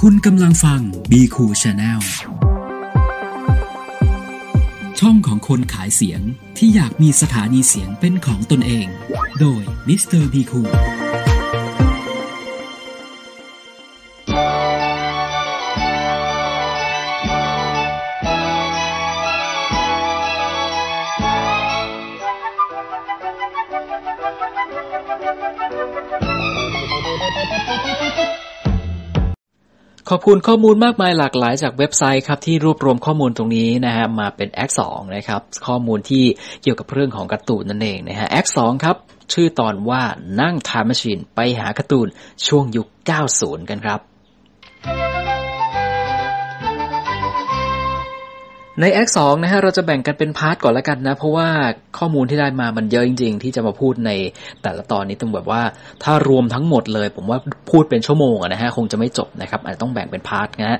คุณกำลังฟัง b ีคูชาแนลช่องของคนขายเสียงที่อยากมีสถานีเสียงเป็นของตนเอง โดยมิสเตอร์บีคู ขอบคุณข้อมูลมากมายหลากหลายจากเว็บไซต์ครับที่รวบรวมข้อมูลตรงนี้นะฮะมาเป็น Act สองนะครับข้อมูลที่เกี่ยวกับเรื่องของการ์ตูนนั่นเองนะฮะ Act สองครับชื่อตอนว่านั่ง Time Machine ไปหาการ์ตูนช่วงยุค 90 กันครับ ใน Act สองนะฮะเราจะแบ่งกันเป็น part ก่อนแล้วกันนะ เพราะว่าข้อมูลที่ได้มามันเยอะจริง ๆ ที่จะมาพูดในแต่ละตอนนี้ต้องแบบว่าถ้ารวมทั้งหมดเลย ผมว่าพูดเป็นชั่วโมงนะฮะคงจะไม่จบนะครับอาจจะต้องแบ่งเป็น part นะฮะ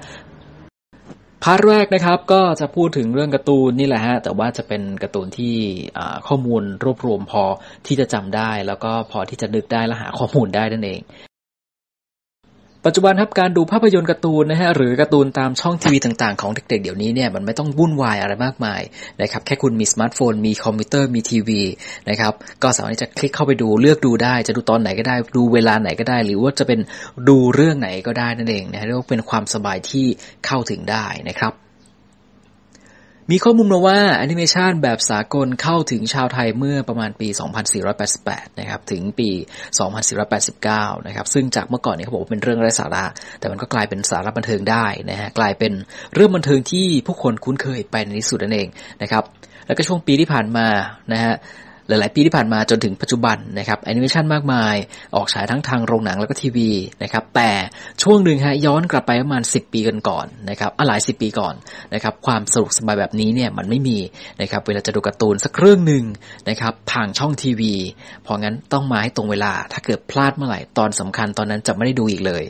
part แรกนะครับก็จะพูดถึงเรื่องการ์ตูนนี่แหละฮะแต่ว่าจะเป็นการ์ตูนที่ข้อมูลรวบรวมพอที่จะจำได้ แล้วก็พอที่จะนึกได้และหาข้อมูลได้นั่นเอง ปัจจุบันครับการดูภาพยนตร์การ์ตูนนะฮะหรือการ์ตูนตามช่องทีวีต่างๆของเด็กๆเดี๋ยวนี้เนี่ยมันไม่ต้องวุ่นวายอะไรมากมายนะครับแค่คุณมีสมาร์ทโฟน มีคอมพิวเตอร์มีทีวีนะครับก็สามารถที่จะคลิกเข้าไปดูเลือกดูได้ จะดูตอนไหนก็ได้ดูเวลาไหนก็ได้ หรือว่าจะเป็นดูเรื่องไหนก็ได้นั่นเองนะเรียกว่าเป็นความสบายที่เข้าถึงได้นะครับ มีข้อมูลมาว่าแอนิเมชันแบบสากลเข้าถึงชาวไทยเมื่อประมาณปี 2488 นะครับ ถึงปี 2489 นะครับ ซึ่งจากเมื่อก่อนเนี่ยเขาบอกว่าเป็นเรื่องไร้สาระ แต่มันก็กลายเป็นสาระบันเทิงได้นะฮะ กลายเป็นเรื่องบันเทิงที่ผู้คนคุ้นเคยไปในที่สุดนั่นเองนะครับ แล้วก็ช่วงปีที่ผ่านมานะฮะ หลาย ๆ ปีที่ผ่านมาจนถึงปัจจุบันนะครับแอนิเมชันมากมาย ออกฉายทั้งทางโรงหนังแล้วก็ทีวีนะครับแต่ช่วงหนึ่งฮะย้อนกลับไปประมาณ 10 ปีกันก่อนนะครับอะหลาย 10 ปีก่อนนะครับความสนุกสบายแบบนี้เนี่ยมันไม่มีนะครับเวลาจะดูการ์ตูนสักเรื่องหนึ่งนะครับทางช่องทีวี พองั้นต้องมาให้ตรงเวลา ถ้าเกิดพลาดเมื่อไหร่ตอนสำคัญตอนนั้นจะไม่ได้ดูอีกเลย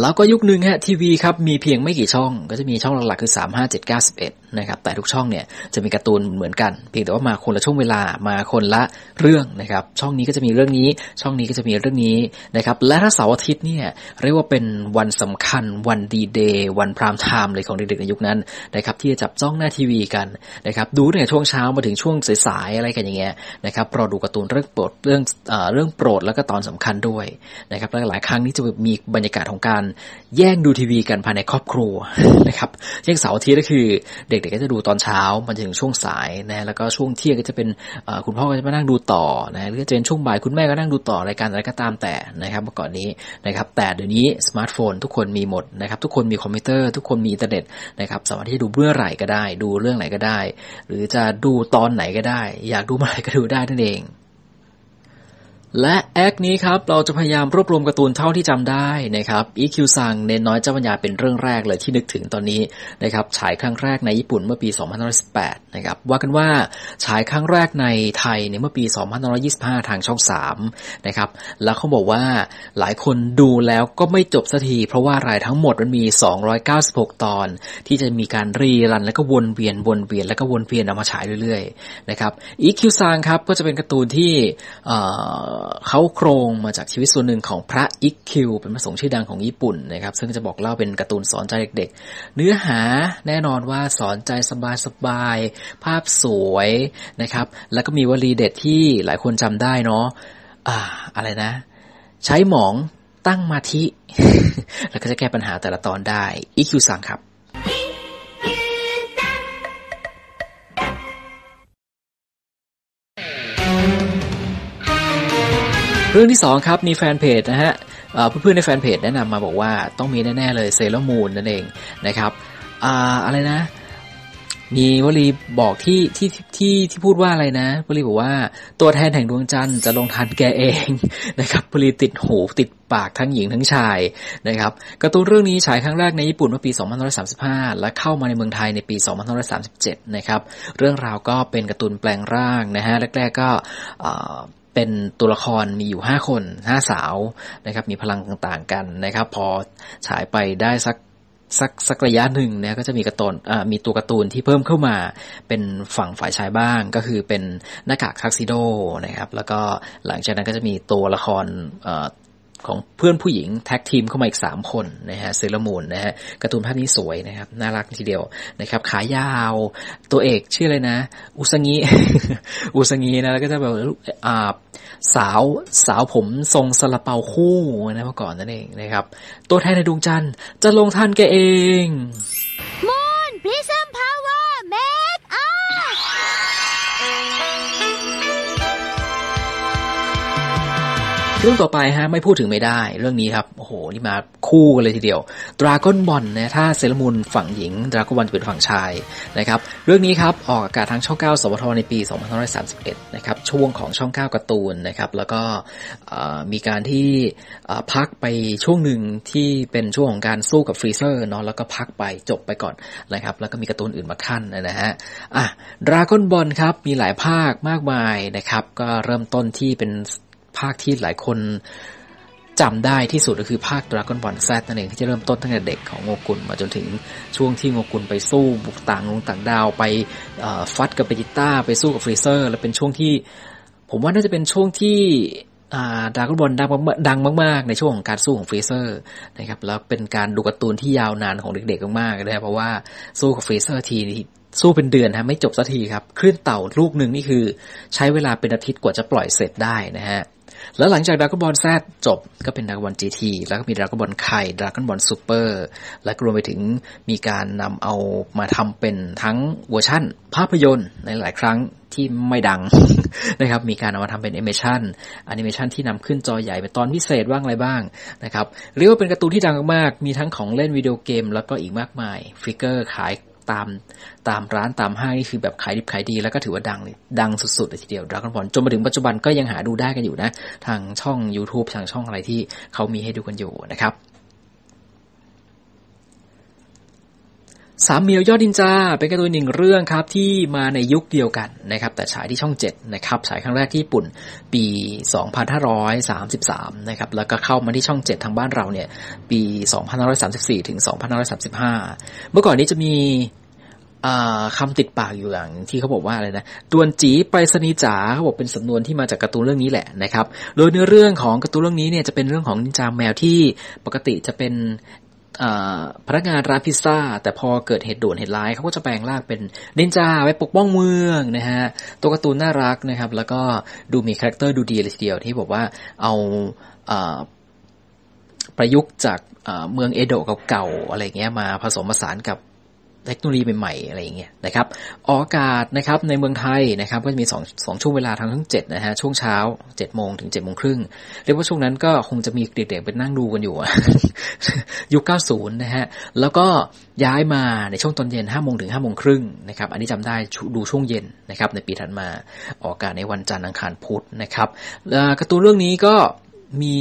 แล้วก็ยุคหนึ่งฮะทีวีครับมีเพียงไม่กี่ช่อง ก็จะมีช่องหลักๆคือ 3 5 7 9 11นะครับแต่ทุกช่องเนี่ยจะมีการ์ตูนเหมือนกัน เพียงแต่ว่ามาคนละช่วงเวลามาคนละเรื่องนะครับช่องนี้ก็จะมีเรื่องนี้ ช่องนี้ก็จะมีเรื่องนี้นะครับและถ้าเสาร์อาทิตย์เนี่ยเรียกว่าเป็นวันสำคัญวันดีเดย์วัน prime time เลยของเด็กๆในยุคนั้นนะครับที่จะจับจ้องหน้าทีวีกันนะครับดูตั้งแต่ช่วงเช้ามาถึงช่วงสายๆอะไรกันอย่างเงี้ยนะครับรอดูการ์ตูนเรื่องโปรดเรื่องเรื่องโปรดแล้วก็ตอนสำคัญด้วยนะครับและหลายครั้งนี้จะมีบรรยากาศของการแย่งดูทีวีกันภายในครอบครัวนะครับอย่างเสาร์อาทิตย์ก็คือ เด็กๆก็จะดูตอนเช้ามันถึงช่วงสายนะแล้วก็ช่วงเที่ยงก็จะเป็นคุณพ่อก็จะมานั่งดูต่อนะหรือจะเป็นช่วงบ่ายคุณแม่ก็นั่งดูต่อรายการอะไรก็ตามแต่นะครับเมื่อก่อนนี้นะครับ แต่เดี๋ยวนี้สมาร์ทโฟนทุกคนมีหมดนะครับ ทุกคนมีคอมพิวเตอร์ ทุกคนมีอินเทอร์เน็ตนะครับสามารถที่จะดูเมื่อไหร่ก็ได้ ดูเรื่องไหนก็ได้ หรือจะดูตอนไหนก็ได้ อยากดูเมื่อไหร่ก็ดูได้นั่นเอง และแอคนี้ครับเราจะพยายามรวบรวมการ์ตูนเท่าที่จำได้นะครับ EQ ซังเนนน้อยเจ้าปัญญาเป็นเรื่องแรกเลยที่นึกถึงตอนนี้นะครับฉายครั้งแรกในญี่ปุ่นเมื่อปี 2518นะครับว่ากันว่าฉายครั้งแรกในไทยในเมื่อปี 2525 ทางช่อง3นะครับแล้วเขาบอกว่าหลายคนดูแล้วก็ไม่จบสักทีเพราะว่ารายทั้งหมดมันมี 296 ตอน ที่จะมีการรีรันแล้วก็วนเวียนวนเวียนแล้วก็วนเวียนเอามาฉายเรื่อยๆนะครับ EQ ซังครับก็จะเป็นการ์ตูนที่เขาโครงมาจากชีวิตส่วนหนึ่งของพระอิกคิว เป็นพระสงฆ์ชื่อดังของญี่ปุ่นนะครับ ซึ่งจะบอกเล่าเป็นการ์ตูนสอนใจเด็กๆ เนื้อหาแน่นอนว่าสอนใจสบายๆ ภาพสวยนะครับ แล้วก็มีวลีเด็ดที่หลายคนจำได้เนาะอ่าอะไรนะ ใช้หมองตั้งมาทิแล้วก็จะแก้ปัญหาแต่ละตอนได้อิคิวซังครับ เรื่องที่สองครับมีแฟนเพจนะฮะเพื่อนๆในแฟนเพจแนะนำมาบอกว่าต้องมีแน่ๆเลยเซเลมูนนั่นเองนะครับอ่าอะไรนะ มีวลีบอกที่ที่ที่ที่พูดว่าอะไรนะวลีบอกว่าตัวแทนแห่งดวงจันทร์จะลงทันแกเองนะครับวลีติดหูติดปากทั้งหญิงทั้งชายนะครับการ์ตูนเรื่องนี้ฉายครั้งแรกในญี่ปุ่นเมื่อปี 2535 และเข้ามาในเมืองไทยในปี 2537 นะครับ เรื่องราวก็เป็นการ์ตูนแปลงร่างนะฮะแรกๆก็ เป็นตัวละครมีอยู่ห้าคนห้าสาวนะครับ มีพลังต่างๆกันนะครับ พอฉายไปได้สักสักสักระยะหนึ่งเนี่ยก็จะมีกระตูนมีตัวการ์ตูนที่เพิ่มเข้ามา เป็นฝั่งฝ่ายชายบ้าง ก็คือเป็นหน้ากากทักซิโดนะครับ แล้วก็หลังจากนั้นก็จะมีตัวละคร ของเพื่อนผู้หญิงแท็กทีมเข้ามาอีกสามคนนะฮะเซเลมูนนะฮะการ์ตูนภาพนี้สวยนะครับ น่ารักทีเดียวนะครับ ขายาว ตัวเอกชื่ออะไรนะ อุสงีอุสงีนะแล้วก็จะแบบอ่าสาวสาวผมทรงสลาเปาคู่นะเมื่อก่อนนั่นเองนะครับ ตัวแทนในดวงจันทร์จะลงทันแกเอง Moon Prism Power Make Up เรื่องต่อไปฮะไม่พูดถึงไม่ได้เรื่องนี้ครับโอ้โหนี่มาคู่กันเลยทีเดียวดราก้อนบอลนะถ้าเซเลมูนฝั่งหญิงดราก้อนบอลจะเป็นฝั่งชายนะครับเรื่องนี้ครับออกอากาศทางช่อง 9 สวทในปี 2531 นะครับช่วงของช่อง 9 การ์ตูนนะครับแล้วก็มีการที่พักไปช่วงหนึ่งที่เป็นช่วงของการสู้กับฟรีเซอร์เนาะแล้วก็พักไปจบไปก่อนนะครับแล้วก็มีการ์ตูนอื่นมาคั่นนะฮะอะดราก้อนบอลครับมีหลายภาคมากมายนะครับก็เริ่มต้นที่เป็น ภาคที่หลายคนจำได้ที่สุดก็คือภาคดราก้อนบอลแซดนั่นเองที่จะเริ่มต้นตั้งแต่เด็กของโงกุลมาจนถึงช่วงที่โงกุลไปสู้บุกต่างลงต่างดาวไปฟัดกับเบจิต้าไปสู้กับฟรีเซอร์ แล้วเป็นช่วงที่ ผมว่าน่าจะเป็นช่วงที่ดราก้อนบอลดังดังมาก ๆ ในช่วงของการสู้ของฟรีเซอร์นะครับแล้วเป็นการดูการ์ตูนที่ยาวนานของเด็ก ๆ มากๆนะเพราะว่าสู้กับฟรีเซอร์ทีสู้เป็นเดือนฮะไม่จบสักทีครับคลื่นเต่าลูกหนึ่งนี่คือ ใช้เวลาเป็นอาทิตย์กว่าจะปล่อยเสร็จได้นะฮะ แล้วหลังจากดราก้อนบอลแซดจบก็เป็นดราก้อนบอลจีทีแล้วก็มีดราก้อนบอลไคดราก้อนบอลซูเปอร์ และรวมไปถึงมีการนำเอามาทำเป็นทั้งเวอร์ชั่น ภาพยนตร์ในหลายครั้งที่ไม่ดังนะครับ มีการเอามาทำเป็นแอนิเมชันแอนิเมชันที่นำขึ้นจอใหญ่เป็นตอนพิเศษบ้างอะไรบ้างนะครับเรียกว่าเป็นการ์ตูนที่ดังมาก มีทั้งของเล่นวิดีโอเกม แล้วก็อีกมากมาย figure ขาย ตามตามร้านตามห้างนี่คือแบบขายดิบขายดีแล้วก็ถือว่าดังเลยดังสุดๆเลยทีเดียวดราก้อนบอลจนมาถึงปัจจุบันก็ยังหาดูได้กันอยู่นะ ทางช่อง YouTube ทางช่องอะไรที่เขามีให้ดูกันอยู่นะครับ สามเมียวยอดดินจาเป็นการ์ตูนหนึ่งเรื่องครับที่มาในยุคเดียวกันนะครับแต่ฉายที่ช่อง7นะครับฉายครั้งแรกที่ญี่ปุ่นปี 2533นะครับแล้วก็เข้ามาที่ช่อง 7 ทางบ้านเราเนี่ยปี 2534 ถึง 2535 เมื่อก่อนนี้จะมีคำติดปากอยู่อย่างที่เขาบอกว่าอะไรนะดวนจีไปรษณีจ๋าเขาบอกเป็นสำนวนที่มาจากการ์ตูนเรื่องนี้แหละนะครับ โดยเนื้อเรื่องของการ์ตูนเรื่องนี้เนี่ยจะเป็นเรื่องของนินจาแมวที่ปกติจะเป็น พนักงานร้านพิซซ่า แต่พอเกิดเหตุด่วนเหตุร้ายเขาก็จะแปลงร่างเป็นนินจาไว้ปกป้องเมืองนะฮะตัวการ์ตูนน่ารักนะครับ แล้วก็ดูมีคาแรคเตอร์ดูดีเลยทีเดียวที่บอกว่าเอาประยุกต์จากเมืองเอโดะเก่าๆอะไรเงี้ยมาผสมผสานกับ เทคโนโลยีใหม่ๆอะไรอย่างเงี้ยนะครับออกอากาศนะครับในเมืองไทยนะครับก็จะมีสองสองช่วงเวลาทางช่องเจ็ดนะฮะช่วงเช้าเจ็ดโมงถึงเจ็ดโมงครึ่งเรียกว่าช่วงนั้นก็คงจะมีเด็กๆไปนั่งดูกันอยู่ยุคเก้าศูนย์นะฮะแล้วก็ย้ายมาในช่วงตอนเย็นห้าโมงถึงห้าโมงครึ่งนะครับอันนี้จำได้ดูช่วงเย็นนะครับในปีถัดมาออกอากาศในวันจันทร์อังคารพุธนะครับการ์ตูนเรื่องนี้ก็มี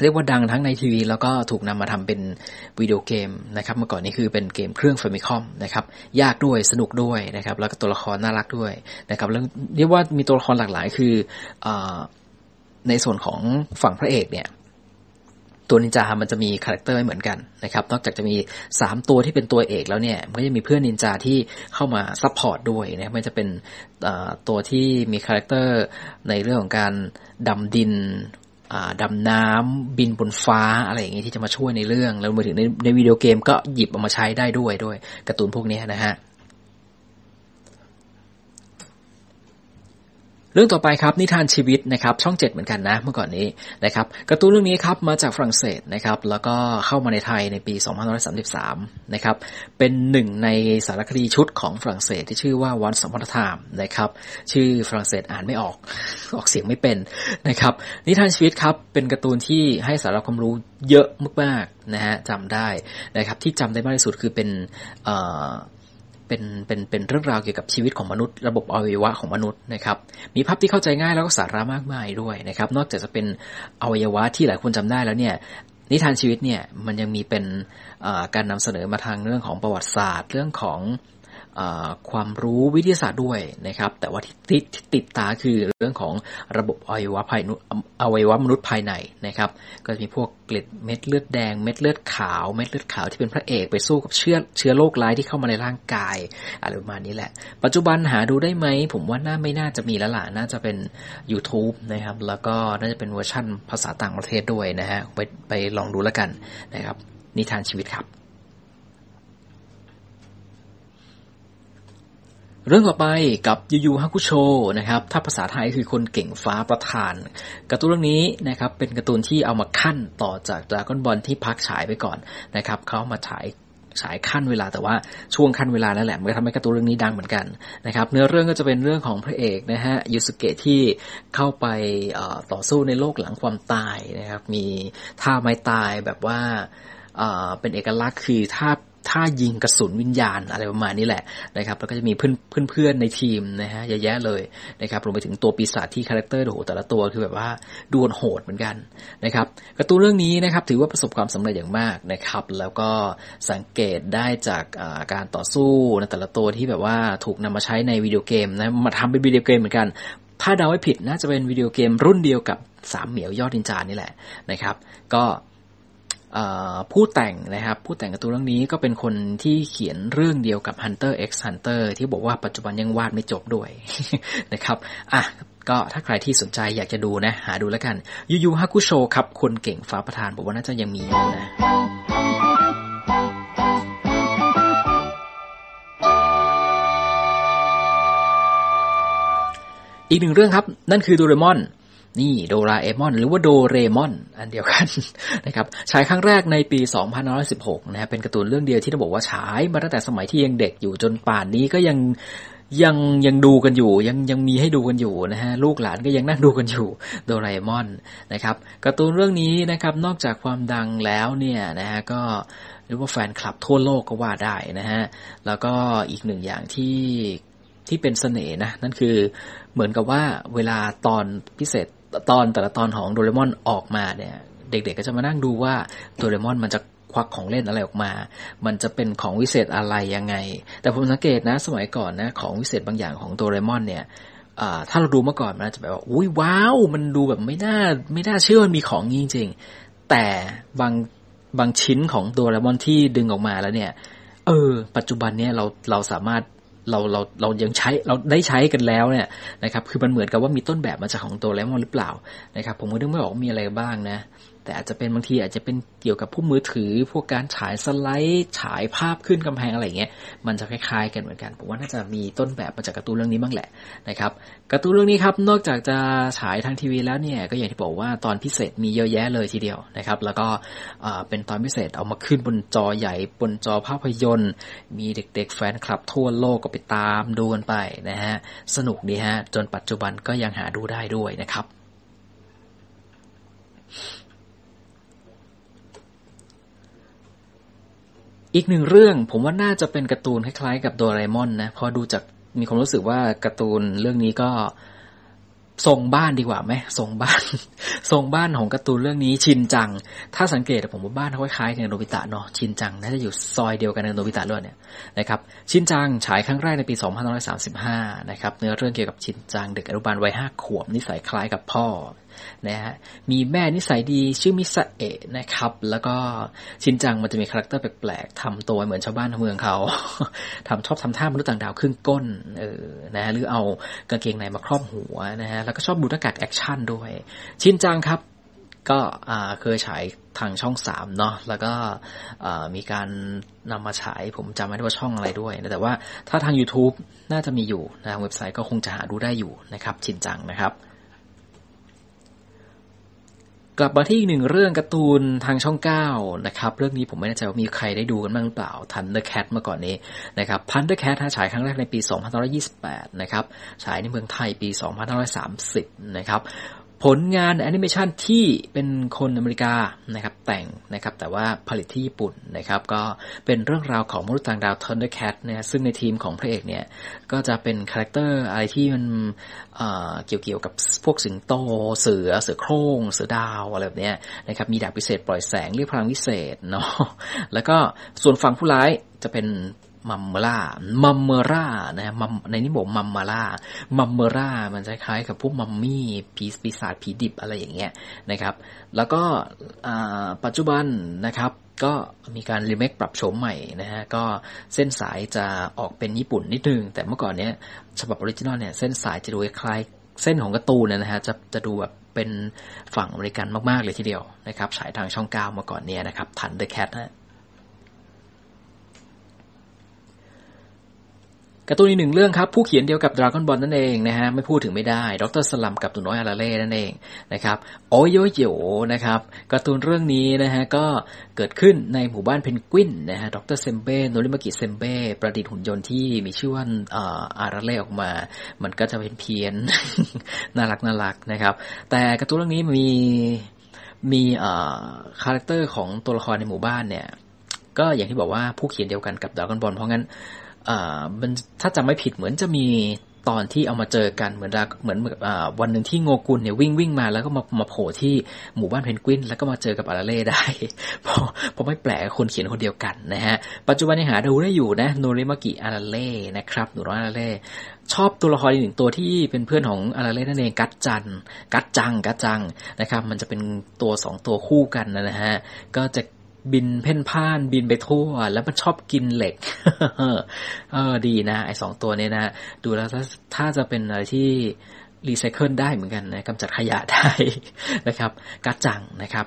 เรียกว่าดังทั้งในทีวีแล้วก็ถูกนำมาทำเป็นวิดีโอเกมนะครับเมื่อก่อนนี้คือเป็นเกมเครื่องฟมิคอมนะครับยากด้วยสนุกด้วยนะครับแล้วก็ตัวละครน่ารักด้วยนะครับแล้วเรียกว่ามีตัวละครหลากหลายคืออในส่วนของฝั่งพระเอกเนี่ยตัวนินจา มันจะมีคาแรคเตอร์ไม่เหมือนกันนะครับ นอกจากจะมี 3 ตัวที่เป็นตัวเอกแล้วเนี่ย มันก็จะมีเพื่อนนินจาที่เข้ามา support ด้วยนะ มันจะเป็นตัวที่มีคาแรคเตอร์ในเรื่องของการดำดิน ดำน้ำบินบนฟ้าอะไรอย่างงี้ที่จะมาช่วยในเรื่อง แล้วมาถึงในในวิดีโอเกมก็หยิบออกมาใช้ได้ด้วยด้วยการ์ตูนพวกนี้นะฮะ เรื่องต่อไปครับนิทานชีวิตนะครับช่อง 7 เหมือนกันนะเมื่อก่อนนี้นะครับการ์ตูนเรื่องนี้ครับมาจากฝรั่งเศสนะครับแล้วก็เข้ามาในไทยในปี 2533 นะครับเป็นหนึ่งในสารคดีชุดของฝรั่งเศสที่ชื่อว่า Once Upon a Time นะครับชื่อฝรั่งเศสอ่านไม่ออกออกเสียงไม่เป็นนะครับนิทานชีวิตครับเป็นการ์ตูนที่ให้สาระความรู้เยอะมากๆนะฮะจำได้นะครับที่จำได้มากที่สุดคือเป็น เป็นเป็นเป็นเรื่องราวเกี่ยวกับชีวิตของมนุษย์ ระบบอวัยวะของมนุษย์นะครับ มีภาพที่เข้าใจง่ายแล้วก็สาระมากมายด้วยนะครับ นอกจากจะเป็นอวัยวะที่หลายคนจำได้แล้วเนี่ยนิทานชีวิตเนี่ยมันยังมีเป็นการนำเสนอมาทางเรื่องของประวัติศาสตร์ เรื่องของ ความรู้วิทยาศาสตร์ด้วยนะครับ แต่ว่าที่ติดตดตาคือเรื่องของระบบอวัยวะภายอวัยวะมนุษย์ภายในนะครับ ก็จะมีพวกเกล็ดเม็ดเลือดแดงเม็ดเลือดขาวเม็ดเลือดขาวที่เป็นพระเอกไปสู้กับเชื้อเชื้อโรคร้ายที่เข้ามาในร่างกายอะไรประมาณนี้แหละ ปัจจุบันหาดูได้ไหม ผมว่าน่าไม่น่าจะมีแล้วล่ะน่าจะเป็น YouTube นะครับ แล้วก็น่าจะเป็นเวอร์ชั่นภาษาต่างประเทศด้วยนะฮะไปไปลองดูแล้วกันนะครับนิทานชีวิตครับ เรื่องต่อไปกับยูยูฮักุโชนะครับ ถ้าภาษาไทยคือคนเก่งฟ้าประธานการ์ตูนเรื่องนี้นะครับ เป็นการ์ตูนที่เอามาขั้นต่อจากดราก้อนบอลที่พักฉายไปก่อนนะครับเขามาฉายฉายขั้นเวลาแต่ว่าช่วงขั้นเวลานั่นแหละมันก็ทำให้การ์ตูนเรื่องนี้ดังเหมือนกันนะครับ เนื้อเรื่องก็จะเป็นเรื่องของพระเอกนะฮะยูสุเกะที่เข้าไปต่อสู้ในโลกหลังความตายนะครับ มีท่าไม้ตายแบบว่าเป็นเอกลักษณ์คือท่า ท่ายิงกระสุนวิญญาณอะไรประมาณนี้แหละนะครับแล้วก็จะมีเพื่อนเพื่อนในทีมนะฮะเยอะแยะเลยนะครับรวมไปถึงตัวปีศาจที่คาแรคเตอร์โหแต่ละตัวคือแบบว่าดวลโหดเหมือนกันนะครับการ์ตูนเรื่องนี้นะครับถือว่าประสบความสำเร็จอย่างมากนะครับ แล้วก็สังเกตได้จากการต่อสู้ในแต่ละตัวที่แบบว่าถูกนำมาใช้ในวิดีโอเกมนะมาทำเป็นวิดีโอเกมเหมือนกัน ถ้าเดาไม่ผิดน่าจะเป็นวิดีโอเกมรุ่นเดียวกับสามเหมียวยอดนินจานี่แหละนะครับ ก็ ผู้แต่งนะครับ ผู้แต่งการ์ตูนเรื่องนี้ก็เป็นคนที่เขียนเรื่องเดียวกับ Hunter x Hunter ที่บอกว่าปัจจุบันยังวาดไม่จบด้วยนะครับอะก็ถ้าใครที่สนใจอยากจะดูนะ หาดูแล้วกัน ยูยูฮากุโชครับ คนเก่งฟ้าประธานบอกว่าน่าจะยังมีอยู่นะอีกหนึ่งเรื่องครับ นั่นคือดูเรมอน นี่โดราเอมอน หรือว่าโดเรมอน อันเดียวกันนะครับฉายครั้งแรกในปี 2516นะฮะเป็นการ์ตูนเรื่องเดียวที่ต้องบอกว่าฉายมาตั้งแต่สมัยที่ยังเด็กอยู่จนป่านนี้ก็ยังยังยังดูกันอยู่ยังยังมีให้ดูกันอยู่นะฮะลูกหลานก็ยังนั่งดูกันอยู่โดราเอมอนนะครับการ์ตูนเรื่องนี้นะครับนอกจากความดังแล้วเนี่ยนะฮะก็เรียกว่าแฟนคลับทั่วโลกก็ว่าได้นะฮะแล้วก็อีกหนึ่งอย่างที่ที่เป็นเสน่ห์นะนั่นคือเหมือนกับว่าเวลาตอนพิเศษ ตอนแต่ละตอนของโดเรมอนออกมาเนี่ย เด็กๆก็จะมานั่งดูว่าโดเรมอนมันจะควักของเล่นอะไรออกมา มันจะเป็นของวิเศษอะไรยังไง แต่ผมสังเกตนะ สมัยก่อนนะ ของวิเศษบางอย่างของโดเรมอนเนี่ยถ้าเราดูเมื่อก่อนมันจะแบบว่า อุ้ยว้าว มันดูแบบไม่น่าไม่น่าเชื่อมันมีของจริงๆแต่บางบางชิ้นของโดเรมอนที่ดึงออกมาแล้วเนี่ย เออ ปัจจุบันเนี่ยเราเราสามารถ เราเราเรายังใช้เราได้ใช้กันแล้วเนี่ยนะครับ คือมันเหมือนกับว่ามีต้นแบบมาจากของตัวแล้วมอนหรือเปล่านะครับ ผมก็นึกไม่ออกมีอะไรบ้างนะ แต่อาจจะเป็นบางทีอาจจะเป็นเกี่ยวกับผู้มือถือ พวกการฉายสไลด์ฉายภาพขึ้นกำแพงอะไรเงี้ยมันจะคล้ายๆ กันเหมือนกันผมว่าน่าจะมีต้นแบบมาจากการ์ตูนเรื่องนี้บ้างแหละนะครับการ์ตูนเรื่องนี้ครับนอกจากจะฉายทางทีวีแล้วเนี่ยก็อย่างที่บอกว่าตอนพิเศษมีเยอะแยะเลยทีเดียวนะครับ แล้วก็เป็นตอนพิเศษเอามาขึ้นบนจอใหญ่บนจอภาพยนตร์ มีเด็กๆแฟนคลับทั่วโลกก็ไปตามดูกันไปนะฮะสนุกดีฮะจนปัจจุบันก็ยังหาดูได้ด้วยนะครับ อีกหนึ่งเรื่องผมว่าน่าจะเป็นการ์ตูนคล้ายๆ กับโดราเอมอนนะพอดูจากมีความรู้สึกว่าการ์ตูนเรื่องนี้ก็ทรงบ้านดีกว่าไหมทรงบ้านทรงบ้านของการ์ตูนเรื่องนี้ชินจัง ถ้าสังเกตผมว่าบ้านเขาคล้ายๆกับโนบิตะเนาะชินจังน่าจะอยู่ซอยเดียวกันกับโนบิตะด้วยเนี่ยนะครับชินจังฉายครั้งแรกในปี 2535 นะครับเนื้อเรื่องเกี่ยวกับชินจังเด็กอนุบาลวัยห้าขวบนิสัยคล้ายกับพ่อ นะฮะมีแม่นิสัยดีชื่อมิซาเอะนะครับ แล้วก็ชินจังมันจะมีคาแรคเตอร์แปลกๆทำตัวเหมือนชาวบ้านเมืองเขาทำชอบทำท่ามนุษย์ต่างดาวครึ่งก้นเออนะหรือเอากางเกงในมาครอบหัวนะฮะแล้วก็ชอบดูหน้ากากแอคชั่นด้วย ชินจังครับก็เคยฉายทางช่องสามเนาะแล้วก็มีการนำมาฉายผมจำไม่ได้ว่าช่องอะไรด้วยนะแต่ว่าถ้าทาง YouTube น่าจะมีอยู่นะเว็บไซต์ก็คงจะหาดูได้อยู่นะครับ ชินจังนะครับ กลับมาที่อีกหนึ่งเรื่องการ์ตูนทางช่องเก้านะครับ เรื่องนี้ผมไม่แน่ใจว่ามีใครได้ดูกันบ้างหรือเปล่า Thundercat เมื่อก่อนนี้นะครับ Thundercat ฉายครั้งแรกในปี 2528 นะครับ ฉายในเมืองไทยปี 2530 นะครับ ผลงานแอนิเมชันที่เป็นคนอเมริกานะครับแต่งนะครับแต่ว่าผลิตที่ญี่ปุ่นนะครับก็เป็นเรื่องราวของมนุษย์ต่างดาว Thundercat นะซึ่งในทีมของพระเอกเนี่ยก็จะเป็นคาแรคเตอร์อะไรที่มันเกี่ยวเกี่ยวกับพวกสิงโต เสือเสือโคร่งเสือดาวอะไรแบบนี้นะครับมีดาบพิเศษปล่อยแสงเรียกพลังวิเศษเนาะแล้วก็ส่วนฝั่งผู้ร้ายจะเป็น มัมเมล่ามัมเมรานะมัมในนี้บอกมัมเมล่ามัมเมรามันจะคล้ายกับพวกมัมมี่ผีปีศาจผีดิบอะไรอย่างเงี้ยนะครับ แล้วก็ปัจจุบันนะครับก็มีการรีเมคปรับโฉมใหม่นะฮะก็เส้นสายจะออกเป็นญี่ปุ่นนิดนึง แต่เมื่อก่อนเนี้ยฉบับ original เนี่ยเส้นสายจะดูคล้ายเส้นของการ์ตูนนะฮะจะจะดูแบบเป็นฝั่งอเมริกันมาก ๆ เลยทีเดียวนะครับฉายทางช่องเก้ามาก่อนเนี่ยนะครับ Thundercat นะ การ์ตูนอีกหนึ่งเรื่องครับผู้เขียนเดียวกับดราก้อนบอลนั่นเองนะฮะไม่พูดถึงไม่ได้ดร.สลัมกับหนูน้อยอาราเล่นั่นเองนะครับโอโยโยนะครับการ์ตูนเรื่องนี้นะฮะก็เกิดขึ้นในหมู่บ้านเพนกวินนะฮะดรเซมเบ้โนริมากิเซมเบ้ประดิษฐ์หุ่นยนต์ที่มีชื่อว่าอาราเล่ออกมา มันก็จะเป็นเพี้ยนน่ารักน่ารักนะครับ แต่การ์ตูนเรื่องนี้มีมีคาแรคเตอร์ของตัวละครในหมู่บ้านเนี่ยก็อย่างที่บอกว่าผู้เขียนเดียวกันกับดราก้อนบอลเพราะงั้น มันถ้าจำไม่ผิดเหมือนจะมีตอนที่เอามาเจอกันเหมือนเหมือนวันหนึ่งที่โงกุนเนี่ยวิ่งวิ่งมาแล้วก็มามาโผล่ที่หมู่บ้านเพนกวิน แล้วก็มาเจอกับอาราเล่ได้เพราะเพราะไม่แปลกคนเขียนคนเดียวกันนะฮะ ปัจจุบันยังหาดูได้อยู่นะโนริมากิอาราเล่นะครับหนูน้อยอาราเล่ชอบตัวละครอีกหนึ่งตัวที่เป็นเพื่อนของอาราเล่นั่นเองกัดจัน กัดจังกัดจังนะครับ มันจะเป็นตัวสองตัวคู่กันนะฮะก็จะ บินเพ่นพ่านบินไปทั่ว แล้วมันชอบกินเหล็ก เออดีนะ ไอสองตัวนี้นะ ดูแล้วถ้าถ้าจะเป็นอะไรที่รีไซเคิลได้เหมือนกันนะกำจัดขยะได้นะครับ กัดจังนะครับ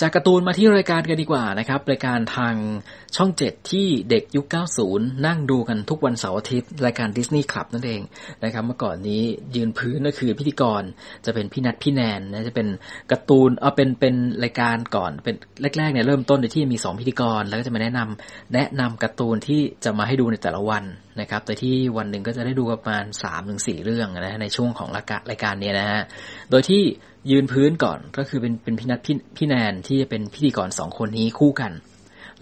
จากการ์ตูนมาที่รายการกันดีกว่านะครับ รายการทางช่อง 7 ที่เด็กยุค 90 นั่งดูกันทุกวันเสาร์อาทิตย์ รายการดิสนีย์คลับนั่นเองนะครับ เมื่อก่อนนี้ยืนพื้นก็คือพิธีกรจะเป็นพี่นัทพี่แนนนะจะเป็นการ์ตูนเอาเป็นเป็นรายการก่อนเป็นแรกๆเนี่ยเริ่มต้นโดยที่มี 2 พิธีกร แล้วก็จะมาแนะนำแนะนำการ์ตูนที่จะมาให้ดูในแต่ละวัน นะครับแต่ที่วันหนึ่งก็จะได้ดูประมาณ3-4เรื่องนะในช่วงของรายการายการนี้นะฮะโดยที่ยืนพื้นก่อนก็คือเป็นเป็นพี่นัทพี่พี่แนนที่จะเป็นพิธีกรสองคนนี้คู่กัน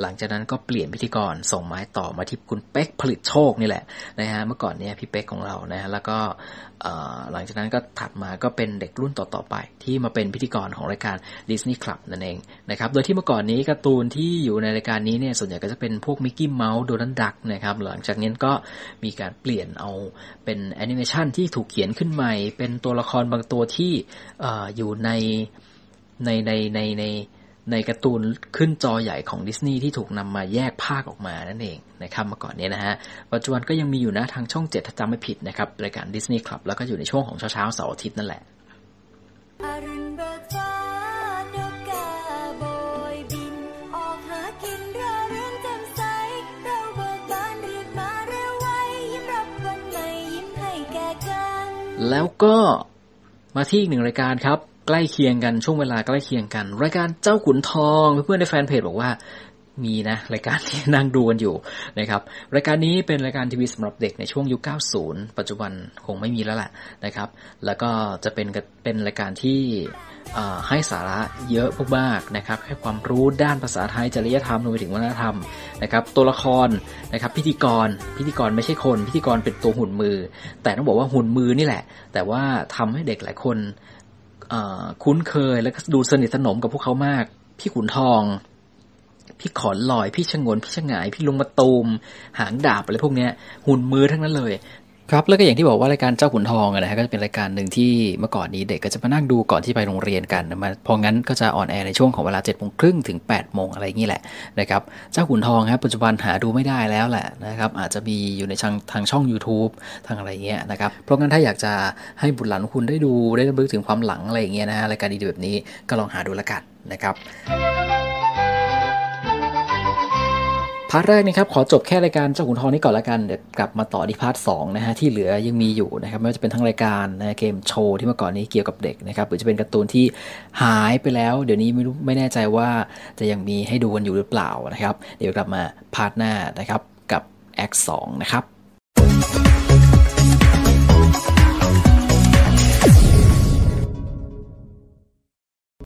หลังจากนั้นก็เปลี่ยนพิธีกรส่งไม้ต่อมาที่คุณเป๊กผลิตโชคนี่แหละนะฮะเมื่อก่อนเนี่ยพี่เป๊กของเรานะฮะแล้วก็หลังจากนั้นก็ถัดมาก็เป็นเด็กรุ่นต่อๆไป ที่มาเป็นพิธีกรของรายการ Disney Club นั่นเองนะครับโดยที่เมื่อก่อนนี้การ์ตูนที่อยู่ในรายการนี้เนี่ยส่วนใหญ่ก็จะเป็นพวกมิกกี้เมาส์โดนัลด์ดักนะครับหลังจากนี้ก็มีการเปลี่ยนเอาเป็นแอนิเมชันที่ถูกเขียนขึ้นใหม่ เป็นตัวละครบางตัวที่อยู่ในในในในใน ในการ์ตูนขึ้นจอใหญ่ของดิสนีย์ที่ถูกนำมาแยกภาคออกมานั่นเองนะครับเมื่อก่อนนี้นะฮะปัจจุบันก็ยังมีอยู่นะทางช่องเจ็ดถ้าจำไม่ผิดนะครับรายการ Disney Club แล้วก็อยู่ในช่วงของเช้าเช้าเสาร์อาทิตย์นั่นแหละแล้วก็มาที่อีกหนึ่งรายการครับ ใกล้เคียงกันช่วงเวลาใกล้เคียงกัน รายการเจ้าขุนทองเพื่อนในแฟนเพจบอกว่ามีนะรายการที่นั่งดูกันอยู่นะครับรายการนี้เป็นรายการทีวีสำหรับเด็กในช่วงยุค 90 ปัจจุบันคงไม่มีแล้วแหละนะครับ แล้วก็จะเป็นเป็นรายการที่ให้สาระเยอะมากๆนะครับ ให้ความรู้ด้านภาษาไทยจริยธรรมรวมไปถึงวัฒนธรรมนะครับ ตัวละครนะครับ พิธีกรพิธีกรไม่ใช่คน พิธีกรเป็นตัวหุ่นมือ แต่ต้องบอกว่าหุ่นมือนี่แหละ แต่ว่าทำให้เด็กหลายคน คุ้นเคยแล้วก็ดูสนิทสนมกับพวกเขามาก พี่ขุนทอง พี่ขอนลอย พี่ฉงน พี่ฉงาย พี่ลุงมะตูม หางดาบอะไรพวกนี้หุ่นมือทั้งนั้นเลย ครับแล้วก็อย่างที่บอกว่ารายการเจ้าขุนทองนะฮะก็จะเป็นรายการหนึ่งที่เมื่อก่อนนี้เด็กก็จะมานั่งดูก่อนที่ไปโรงเรียนกันมาเพราะงั้นก็จะ on air ในช่วงของเวลาเจ็ดโมงครึ่งถึงแปดโมงอะไรอย่างนี้แหละนะครับเจ้าขุนทองครับปัจจุบันหาดูไม่ได้แล้วแหละนะครับอาจจะมีอยู่ในทางทางช่อง YouTube ทางอะไรเงี้ยนะครับเพราะงั้นถ้าอยากจะให้บุตรหลานคุณได้ดูได้รึกถึงความหลังอะไรอย่างเงี้ยนะฮะรายการดีๆแบบนี้ก็ลองหาดูละกันนะครับ part แรกนะครับขอจบแค่รายการเจ้าขุนทองนี้ก่อนละกันเดี๋ยวกลับมาต่อที่ part สองนะฮะที่เหลือยังมีอยู่นะครับไม่ว่าจะเป็นทั้งรายการนะเกมโชว์ที่เมื่อก่อนนี้เกี่ยวกับเด็กนะครับหรือจะเป็นการ์ตูนที่หายไปแล้ว เดี๋ยวนี้ไม่รู้ไม่แน่ใจว่าจะยังมีให้ดูกันอยู่หรือเปล่านะครับ เดี๋ยวกลับมา part หน้านะครับกับ X2 นะครับ